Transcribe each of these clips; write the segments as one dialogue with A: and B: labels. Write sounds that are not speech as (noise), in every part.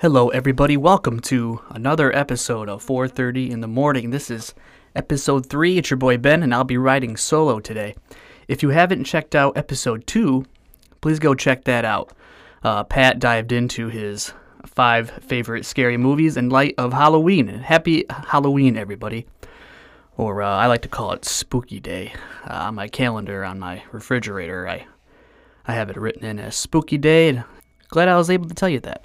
A: Hello, everybody. Welcome to another episode of 4:30 in the morning. This is episode three. It's your boy Ben, and I'll be riding solo today. If you haven't checked out episode two, please go check that out. Uh, Pat dived into his five favorite scary movies in light of Halloween. Happy Halloween, everybody! Or uh, I like to call it Spooky Day. Uh, on my calendar, on my refrigerator, I I have it written in as Spooky Day. Glad I was able to tell you that.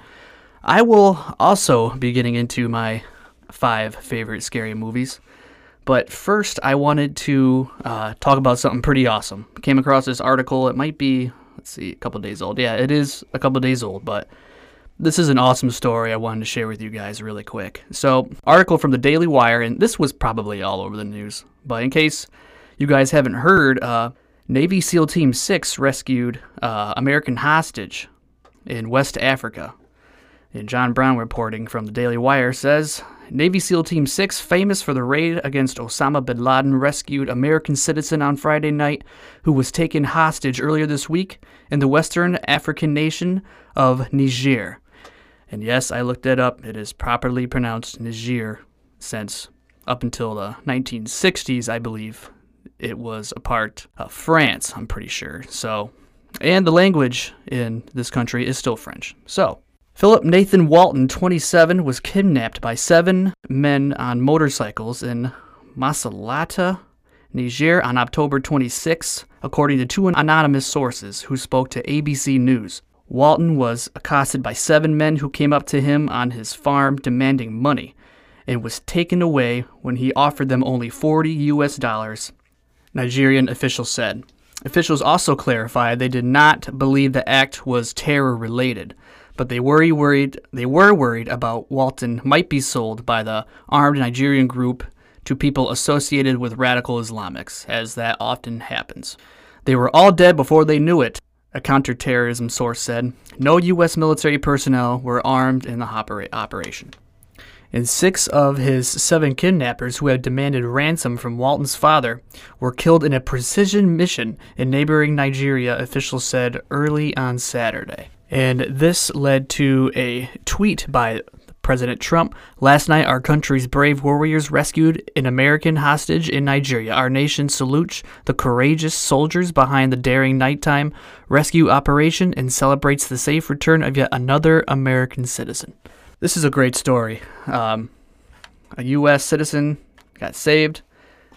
A: I will also be getting into my five favorite scary movies. But first, I wanted to uh, talk about something pretty awesome. Came across this article. It might be, let's see, a couple days old. Yeah, it is a couple days old, but this is an awesome story I wanted to share with you guys really quick. So, article from the Daily Wire, and this was probably all over the news, but in case you guys haven't heard, uh, Navy SEAL Team 6 rescued uh, American hostage in West Africa. And John Brown reporting from the Daily Wire says Navy SEAL Team 6, famous for the raid against Osama bin Laden, rescued American citizen on Friday night who was taken hostage earlier this week in the western African nation of Niger. And yes, I looked it up. It is properly pronounced Niger since up until the 1960s, I believe, it was a part of France, I'm pretty sure. So, and the language in this country is still French. So, Philip Nathan Walton, 27, was kidnapped by seven men on motorcycles in Massalata, Niger on October 26, according to two anonymous sources who spoke to ABC News. Walton was accosted by seven men who came up to him on his farm demanding money and was taken away when he offered them only 40 US dollars, Nigerian officials said. Officials also clarified they did not believe the act was terror related but they were worried they were worried about Walton might be sold by the armed Nigerian group to people associated with radical Islamics, as that often happens. They were all dead before they knew it, a counterterrorism source said. No U.S. military personnel were armed in the operation. And six of his seven kidnappers who had demanded ransom from Walton's father were killed in a precision mission in neighboring Nigeria, officials said early on Saturday. And this led to a tweet by President Trump. Last night, our country's brave warriors rescued an American hostage in Nigeria. Our nation salutes the courageous soldiers behind the daring nighttime rescue operation and celebrates the safe return of yet another American citizen. This is a great story. Um, a U.S. citizen got saved,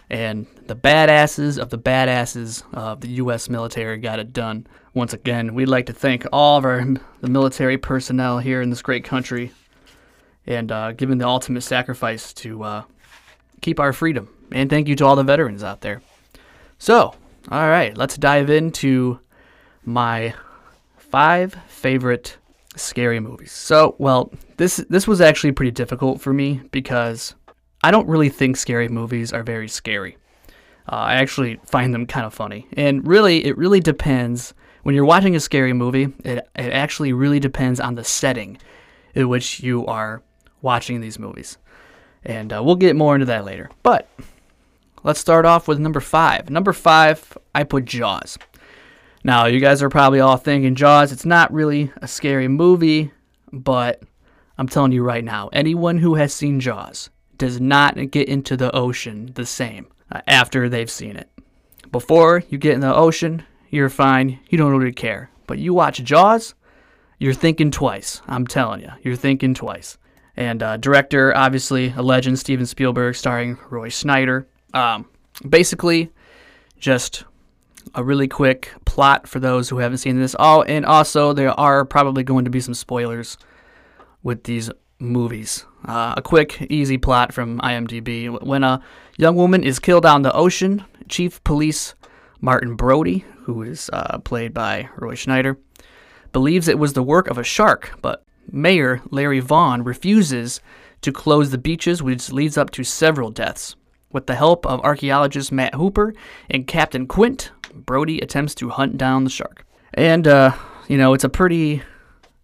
A: and the badasses of the badasses of the U.S. military got it done. Once again, we'd like to thank all of our the military personnel here in this great country and uh, giving the ultimate sacrifice to uh, keep our freedom. And thank you to all the veterans out there. So, all right, let's dive into my five favorite scary movies. So, well, this this was actually pretty difficult for me because I don't really think scary movies are very scary. Uh, I actually find them kind of funny, and really, it really depends when you're watching a scary movie, it, it actually really depends on the setting in which you are watching these movies. And uh, we'll get more into that later. But let's start off with number five. Number five, I put Jaws. Now, you guys are probably all thinking Jaws, it's not really a scary movie, but I'm telling you right now, anyone who has seen Jaws does not get into the ocean the same uh, after they've seen it. Before you get in the ocean, you're fine. You don't really care. But you watch Jaws, you're thinking twice. I'm telling you, you're thinking twice. And uh, director, obviously a legend, Steven Spielberg, starring Roy Scheider. Um, basically, just a really quick plot for those who haven't seen this. Oh, and also there are probably going to be some spoilers with these movies. Uh, a quick, easy plot from IMDb. When a young woman is killed on the ocean, Chief Police Martin Brody, who is uh, played by Roy Schneider, believes it was the work of a shark, but Mayor Larry Vaughn refuses to close the beaches, which leads up to several deaths. With the help of archaeologist Matt Hooper and Captain Quint, Brody attempts to hunt down the shark. And uh, you know, it's a pretty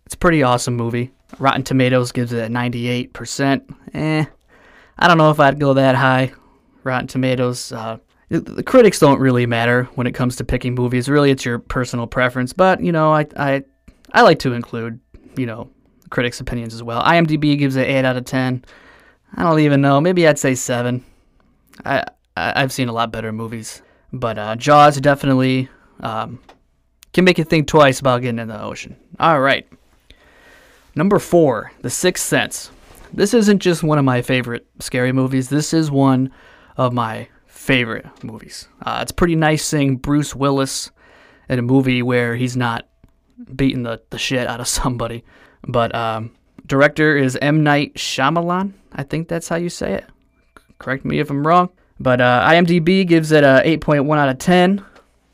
A: it's a pretty awesome movie. Rotten Tomatoes gives it a 98%. Eh, I don't know if I'd go that high. Rotten Tomatoes, uh, the critics don't really matter when it comes to picking movies. Really, it's your personal preference. But you know, I I I like to include you know critics' opinions as well. IMDb gives it 8 out of 10. I don't even know. Maybe I'd say 7. I, I have seen a lot better movies, but uh, Jaws definitely um, can make you think twice about getting in the ocean. All right. Number four, The Sixth Sense. This isn't just one of my favorite scary movies. This is one of my favorite movies. Uh, it's pretty nice seeing Bruce Willis in a movie where he's not beating the, the shit out of (laughs) somebody. But um, director is M. Night Shyamalan. I think that's how you say it. Correct me if I'm wrong. But uh, IMDb gives it a 8.1 out of 10.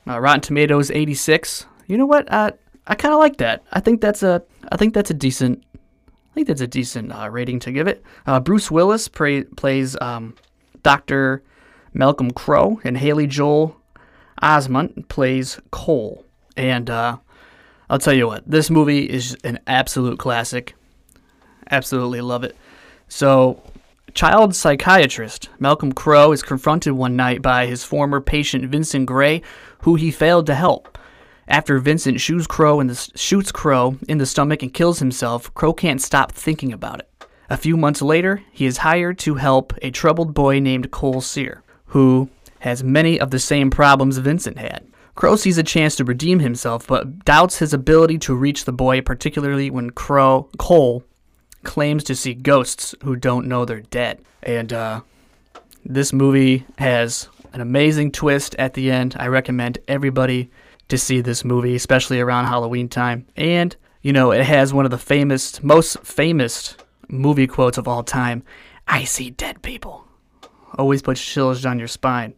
A: Uh, Rotten Tomatoes 86. You know what? Uh, I kind of like that. I think that's a I think that's a decent I think that's a decent uh, rating to give it. Uh, Bruce Willis pra- plays um, Doctor Malcolm Crowe, and Haley Joel Osment plays Cole. And uh, I'll tell you what, this movie is an absolute classic. Absolutely love it. So child psychiatrist Malcolm Crowe is confronted one night by his former patient Vincent Gray, who he failed to help. After Vincent shoots Crowe, the, shoots Crowe in the stomach and kills himself, Crowe can't stop thinking about it. A few months later, he is hired to help a troubled boy named Cole Sear, who has many of the same problems Vincent had. Crowe sees a chance to redeem himself, but doubts his ability to reach the boy, particularly when Crowe Cole claims to see ghosts who don't know they're dead. And uh, this movie has an amazing twist at the end. I recommend everybody to see this movie, especially around Halloween time. And, you know, it has one of the famous, most famous movie quotes of all time I see dead people. Always puts chills down your spine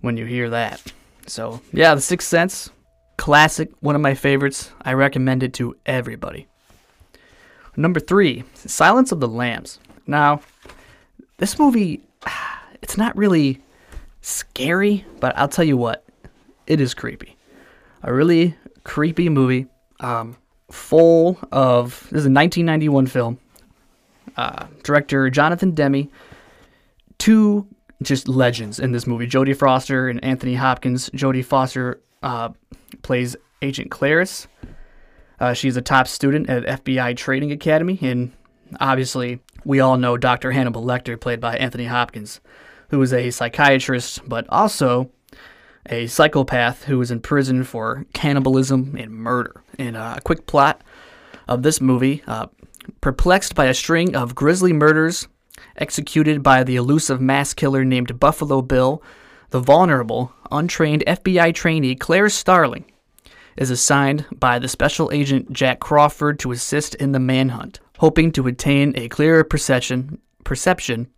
A: when you hear that. So, yeah, The Sixth Sense, classic, one of my favorites. I recommend it to everybody. Number three, Silence of the Lambs. Now, this movie, (sighs) it's not really scary, but I'll tell you what, it is creepy. A really creepy movie, um, full of. This is a 1991 film. Uh, director Jonathan Demme. Two just legends in this movie Jodie Foster and Anthony Hopkins. Jodie Foster uh, plays Agent Clarice. Uh, she's a top student at FBI Training Academy, and obviously, we all know Dr. Hannibal Lecter, played by Anthony Hopkins, who is a psychiatrist, but also a psychopath who is in prison for cannibalism and murder. And uh, a quick plot of this movie uh, perplexed by a string of grisly murders executed by the elusive mass killer named Buffalo Bill, the vulnerable, untrained FBI trainee Claire Starling is assigned by the special agent Jack Crawford to assist in the manhunt, hoping to attain a clearer perception perception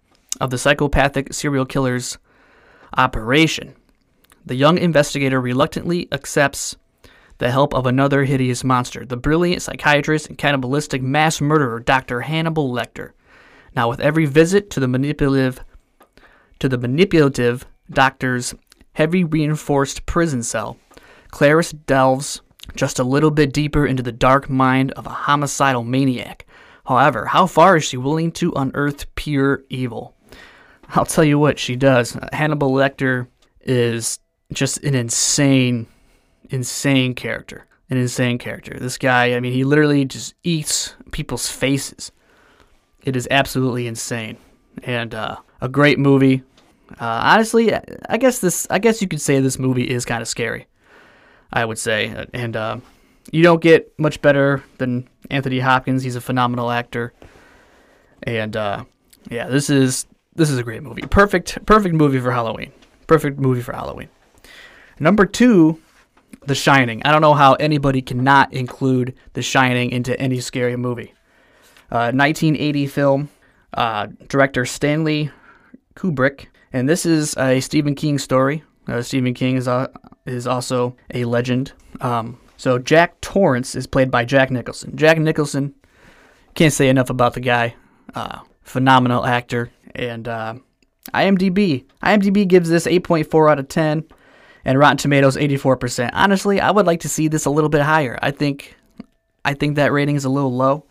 A: of the psychopathic serial killer's operation. The young investigator reluctantly accepts the help of another hideous monster, the brilliant psychiatrist and cannibalistic mass murderer Dr. Hannibal Lecter. Now, with every visit to the manipulative to the manipulative doctor's heavy reinforced prison cell, Clarice delves just a little bit deeper into the dark mind of a homicidal maniac. However, how far is she willing to unearth pure evil? I'll tell you what she does. Uh, Hannibal Lecter is just an insane, insane character. An insane character. This guy, I mean, he literally just eats people's faces. It is absolutely insane, and uh, a great movie. Uh, honestly, I guess this, I guess you could say this movie is kind of scary. I would say. And uh, you don't get much better than Anthony Hopkins. He's a phenomenal actor. And uh, yeah, this is this is a great movie. Perfect perfect movie for Halloween. Perfect movie for Halloween. Number two, The Shining. I don't know how anybody cannot include The Shining into any scary movie. Uh, 1980 film, uh, director Stanley Kubrick, and this is a Stephen King story. Uh, Stephen King is uh, is also a legend. Um, so Jack Torrance is played by Jack Nicholson. Jack Nicholson can't say enough about the guy. Uh, phenomenal actor. And uh, IMDb IMDb gives this 8.4 out of 10, and Rotten Tomatoes 84%. Honestly, I would like to see this a little bit higher. I think I think that rating is a little low,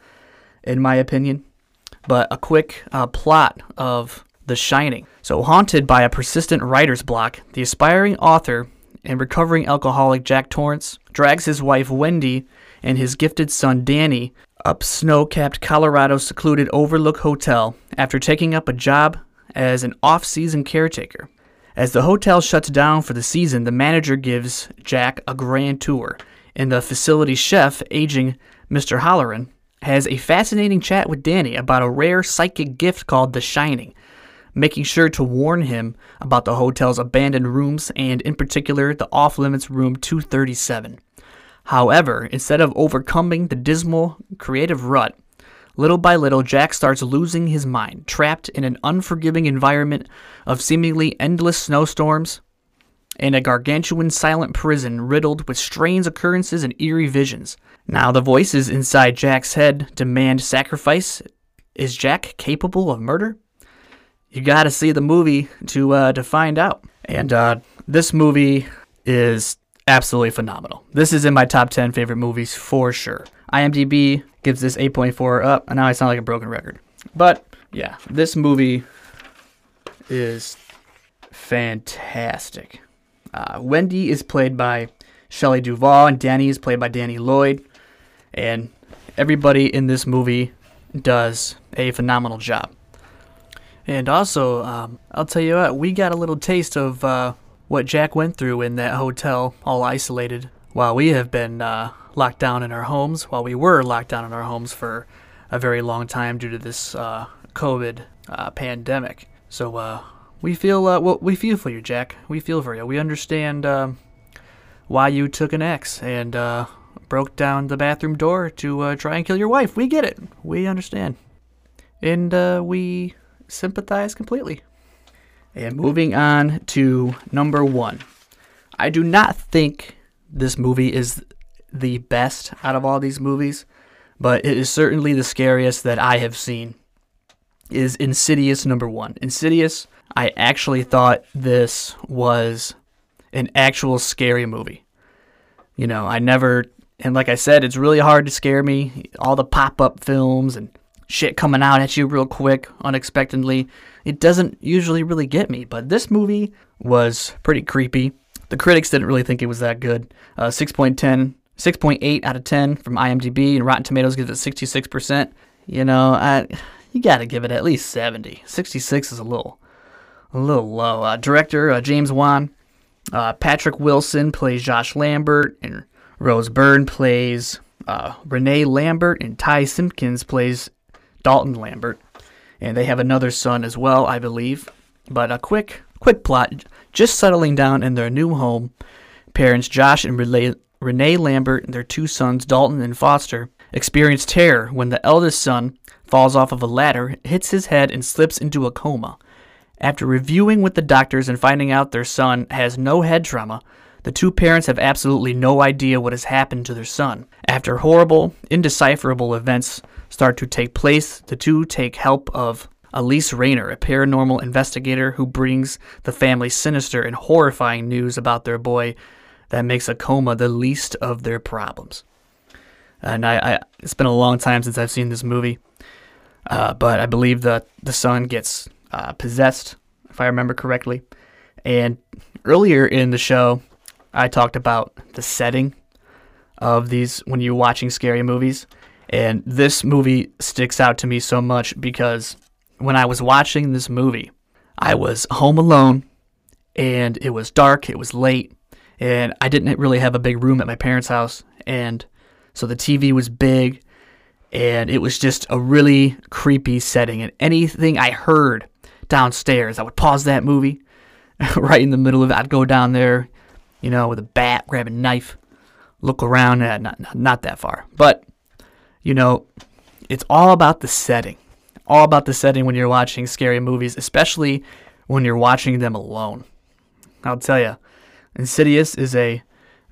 A: in my opinion. But a quick uh, plot of The Shining. So, haunted by a persistent writer's block, the aspiring author and recovering alcoholic Jack Torrance drags his wife Wendy and his gifted son Danny up snow capped Colorado's secluded Overlook Hotel after taking up a job as an off season caretaker. As the hotel shuts down for the season, the manager gives Jack a grand tour, and the facility chef, aging Mr. Halloran, has a fascinating chat with Danny about a rare psychic gift called The Shining, making sure to warn him about the hotel's abandoned rooms and, in particular, the off limits room 237. However, instead of overcoming the dismal creative rut, little by little Jack starts losing his mind, trapped in an unforgiving environment of seemingly endless snowstorms and a gargantuan silent prison riddled with strange occurrences and eerie visions. Now, the voices inside Jack's head demand sacrifice. Is Jack capable of murder? You gotta see the movie to uh, to find out. And uh, this movie is absolutely phenomenal. This is in my top 10 favorite movies for sure. IMDb gives this 8.4 up, and now I sound like a broken record. But yeah, this movie is fantastic. Uh, Wendy is played by Shelley Duvall, and Danny is played by Danny Lloyd. And everybody in this movie does a phenomenal job. And also, um, I'll tell you what, we got a little taste of uh, what Jack went through in that hotel, all isolated, while we have been uh, locked down in our homes, while we were locked down in our homes for a very long time due to this uh, COVID uh, pandemic. So uh, we feel uh, well, we feel for you, Jack. We feel for you. We understand um, why you took an axe and broke down the bathroom door to try and kill your wife. We get it. We understand, and we sympathize completely. And moving on to number one. I do not think this movie is the best out of all these movies, but it is certainly the scariest that I have seen. Is Insidious number one. Insidious, I actually thought this was an actual scary movie. You know, I never, and like I said, it's really hard to scare me. All the pop up films and shit coming out at you real quick, unexpectedly. It doesn't usually really get me, but this movie was pretty creepy. The critics didn't really think it was that good. Uh, 6.10, 6.8 out of 10 from IMDb, and Rotten Tomatoes gives it 66%. You know, I, you got to give it at least 70. 66 is a little, a little low. Uh, director uh, James Wan, uh, Patrick Wilson plays Josh Lambert, and Rose Byrne plays uh, Renai Lambert, and Ty Simpkins plays Dalton Lambert, and they have another son as well, I believe. But a quick, quick plot: just settling down in their new home, parents Josh and Renai Lambert and their two sons Dalton and Foster experience terror when the eldest son falls off of a ladder, hits his head, and slips into a coma. After reviewing with the doctors and finding out their son has no head trauma, the two parents have absolutely no idea what has happened to their son. After horrible, indecipherable events start to take place, the two take help of Elise Rayner, a paranormal investigator who brings the family sinister and horrifying news about their boy that makes a coma the least of their problems. And I, I it's been a long time since I've seen this movie, uh, but I believe the the son gets uh, possessed, if I remember correctly. And earlier in the show, I talked about the setting of these when you're watching scary movies. And this movie sticks out to me so much because when I was watching this movie, I was home alone and it was dark, it was late, and I didn't really have a big room at my parents' house. And so the TV was big and it was just a really creepy setting. And anything I heard downstairs, I would pause that movie (laughs) right in the middle of it. I'd go down there, you know, with a bat, grab a knife, look around, and not, not that far. But you know, it's all about the setting. All about the setting when you're watching scary movies, especially when you're watching them alone. I'll tell you, Insidious is a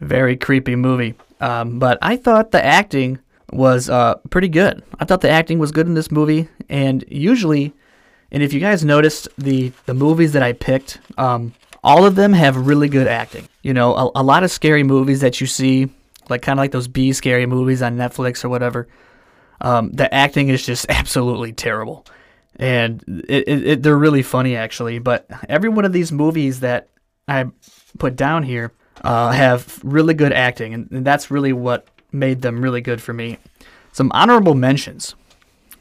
A: very creepy movie. Um, but I thought the acting was uh, pretty good. I thought the acting was good in this movie, and usually, and if you guys noticed the the movies that I picked, um, all of them have really good acting. You know, a, a lot of scary movies that you see, like kind of like those B scary movies on Netflix or whatever. Um, the acting is just (laughs) absolutely terrible, and it, it, it, they're really funny actually. But every one of these movies that I put down here uh, have really good acting, and, and that's really what made them really good for me. some honorable mentions.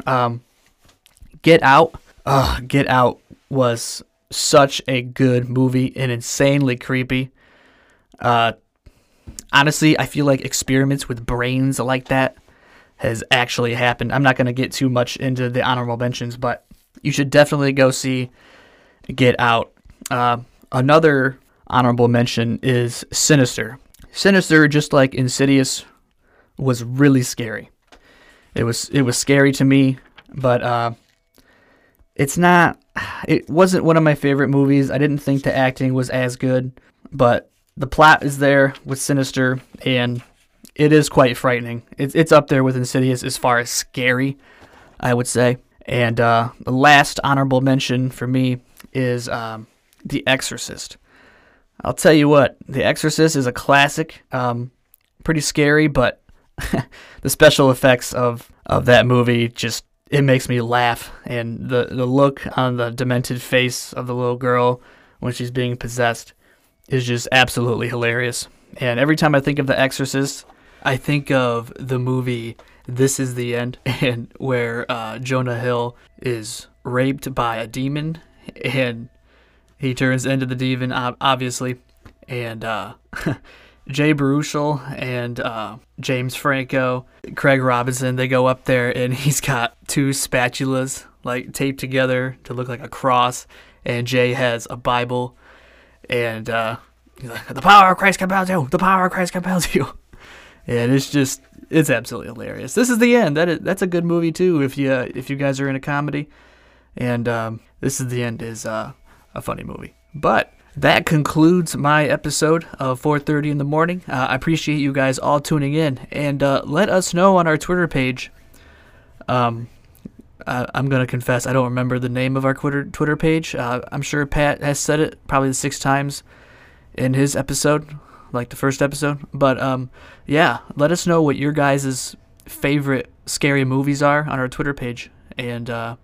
A: Um, Get Out. Uh, Get Out was such a good movie and insanely creepy. Uh, honestly, I feel like experiments with brains like that has actually happened. I'm not going to get too much into the honorable mentions, but you should definitely go see Get Out. Uh, another honorable mention is Sinister. Sinister, just like Insidious, was really scary. It was it was scary to me, but uh, it's not. It wasn't one of my favorite movies. I didn't think the acting was as good, but the plot is there with Sinister, and it is quite frightening. It's it's up there with Insidious as far as scary, I would say. And uh, the last honorable mention for me is um, The Exorcist. I'll tell you what, The Exorcist is a classic. Um, pretty scary, but (laughs) the special effects of, of that movie just it makes me laugh. And the, the look on the demented face of the little girl when she's being possessed is just absolutely hilarious. And every time I think of The Exorcist, I think of the movie This Is the End, (laughs) and where uh, Jonah Hill is raped by a demon, and he turns into the demon, obviously. And uh, (laughs) Jay Baruchel and uh, James Franco, Craig Robinson, they go up there, and (laughs) he's got two spatulas like taped together to look like a cross, and Jay has a Bible, and uh, he's like, "The power of Christ compels you. The power of Christ compels you." (laughs) and it's just it's absolutely hilarious. This is the end. That is, that's a good movie too. If you uh, if you guys are in a comedy, and um, this is the end is uh, a funny movie. But that concludes my episode of 4:30 in the morning. Uh, I appreciate you guys all tuning in, and uh, let us know on our Twitter page. Um, I'm gonna confess I don't remember the name of our Twitter Twitter page. Uh, I'm sure Pat has said it probably six times in his episode like the first episode. But um, yeah, let us know what your guys' favorite scary movies are on our Twitter page. And uh,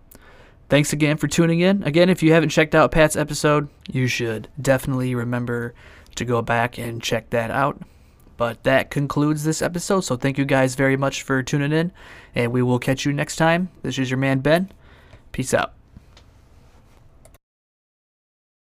A: thanks again for tuning in. Again, if you haven't checked out Pat's episode, you should definitely remember to go back and check that out. But that concludes this episode. So thank you guys very much for tuning in. And we will catch you next time. This is your man, Ben. Peace out.